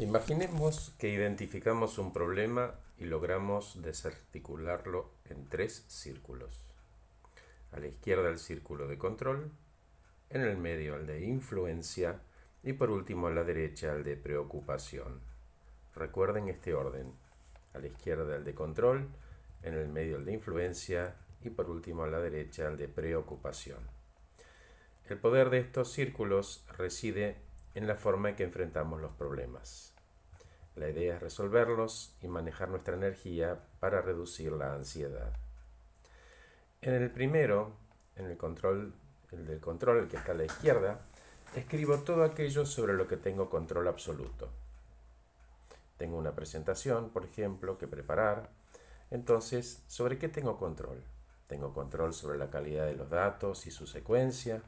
Imaginemos que identificamos un problema y logramos desarticularlo en tres círculos. A la izquierda el círculo de control, en el medio el de influencia y por último a la derecha el de preocupación. Recuerden este orden. A la izquierda el de control, en el medio el de influencia y por último a la derecha el de preocupación. El poder de estos círculos reside en la forma en que enfrentamos los problemas. La idea es resolverlos y manejar nuestra energía para reducir la ansiedad. En el primero, en el control, el del control, el que está a la izquierda, escribo todo aquello sobre lo que tengo control absoluto. Tengo una presentación, por ejemplo, que preparar. Entonces, ¿sobre qué tengo control? Tengo control sobre la calidad de los datos y su secuencia,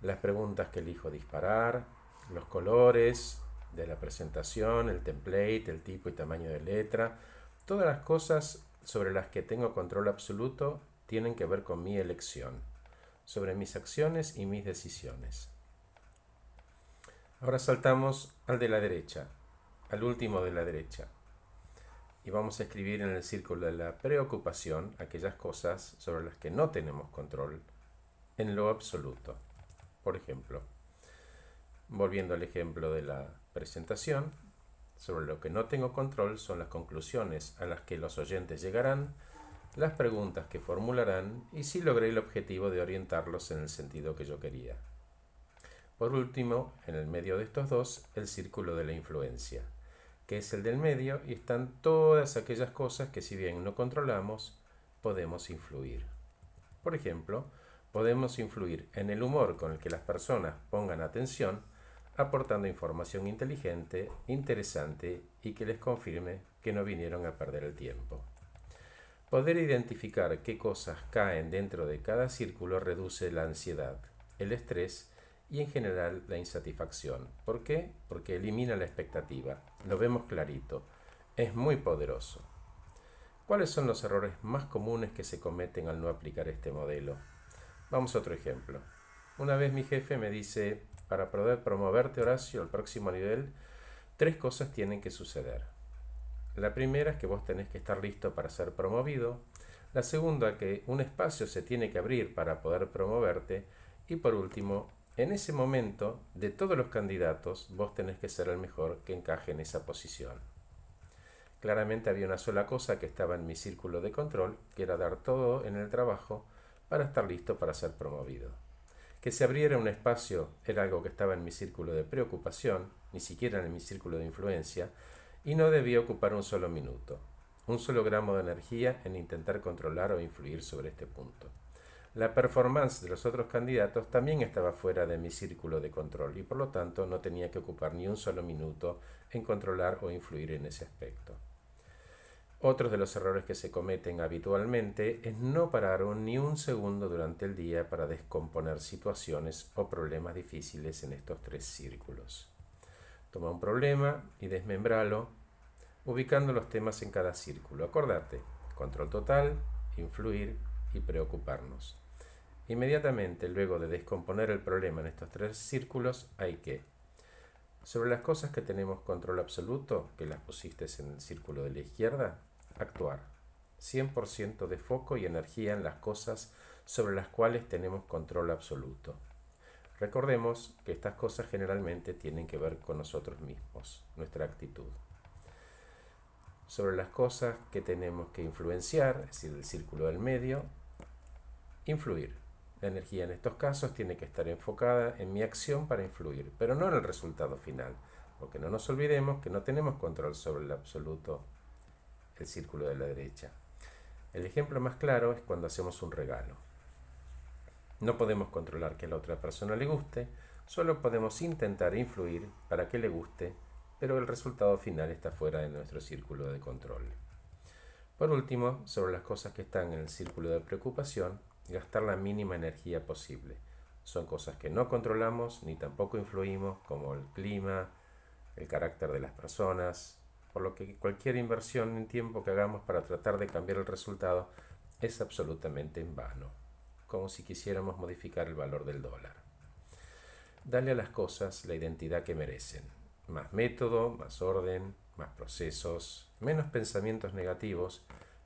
las preguntas que elijo disparar, los colores de la presentación, el template, el tipo y tamaño de letra, todas las cosas sobre las que tengo control absoluto tienen que ver con mi elección, sobre mis acciones y mis decisiones. Ahora saltamos al de la derecha, al último de la derecha. Y vamos a escribir en el círculo de la preocupación aquellas cosas sobre las que no tenemos control en lo absoluto. Por ejemplo, Volviendo al ejemplo de la presentación, sobre lo que no tengo control son las conclusiones a las que los oyentes llegarán, las preguntas que formularán y si logré el objetivo de orientarlos en el sentido que yo quería. Por último, en el medio de estos dos, el círculo de la influencia, que es el del medio y están todas aquellas cosas que si bien no controlamos, podemos influir. Por ejemplo, podemos influir en el humor con el que las personas pongan atención aportando información inteligente, interesante y que les confirme que no vinieron a perder el tiempo. Poder identificar qué cosas caen dentro de cada círculo reduce la ansiedad, el estrés y en general la insatisfacción. ¿Por qué? Porque elimina la expectativa. Lo vemos clarito. Es muy poderoso. ¿Cuáles son los errores más comunes que se cometen al no aplicar este modelo? Vamos a otro ejemplo. Una vez mi jefe me dice, para poder promoverte, Horacio, al próximo nivel, tres cosas tienen que suceder. La primera es que vos tenés que estar listo para ser promovido. La segunda, que un espacio se tiene que abrir para poder promoverte. Y por último, en ese momento, de todos los candidatos, vos tenés que ser el mejor que encaje en esa posición. Claramente había una sola cosa que estaba en mi círculo de control, que era dar todo en el trabajo para estar listo para ser promovido. Que se abriera un espacio era algo que estaba en mi círculo de preocupación, ni siquiera en mi círculo de influencia, y no debía ocupar un solo minuto, un solo gramo de energía en intentar controlar o influir sobre este punto. La performance de los otros candidatos también estaba fuera de mi círculo de control y por lo tanto no tenía que ocupar ni un solo minuto en controlar o influir en ese aspecto. Otros de los errores que se cometen habitualmente es no parar ni un segundo durante el día para descomponer situaciones o problemas difíciles en estos tres círculos. Toma un problema y desmembralo ubicando los temas en cada círculo. Acordate, control total, influir y preocuparnos. Inmediatamente luego de descomponer el problema en estos tres círculos hay que sobre las cosas que tenemos control absoluto, que las pusiste en el círculo de la izquierda, actuar. 100% de foco y energía en las cosas sobre las cuales tenemos control absoluto. Recordemos que estas cosas generalmente tienen que ver con nosotros mismos, nuestra actitud. Sobre las cosas que tenemos que influenciar, es decir, el círculo del medio, influir. La energía en estos casos tiene que estar enfocada en mi acción para influir, pero no en el resultado final, porque no nos olvidemos que no tenemos control sobre el absoluto el círculo de la derecha. El ejemplo más claro es cuando hacemos un regalo. No podemos controlar que a la otra persona le guste, solo podemos intentar influir para que le guste, pero el resultado final está fuera de nuestro círculo de control. Por último, sobre las cosas que están en el círculo de preocupación, gastar la mínima energía posible. Son cosas que no controlamos ni tampoco influimos, como el clima, el carácter de las personas, por lo que cualquier inversión en tiempo que hagamos para tratar de cambiar el resultado es absolutamente en vano, como si quisiéramos modificar el valor del dólar. Dale a las cosas la identidad que merecen. Más método, más orden, más procesos, menos pensamientos negativos,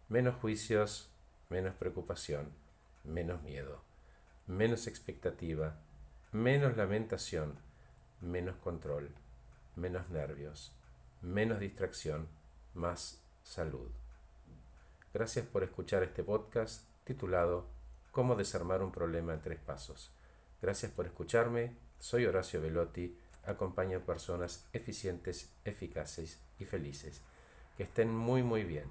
menos juicios, menos preocupación, menos miedo, menos expectativa, menos lamentación, menos control, menos nervios, menos distracción, más salud. Gracias por escuchar este podcast titulado Cómo desarmar un problema en tres pasos. Gracias por escucharme. Soy Horacio Velotti. Acompaño personas eficientes, eficaces y felices. Que estén muy muy bien.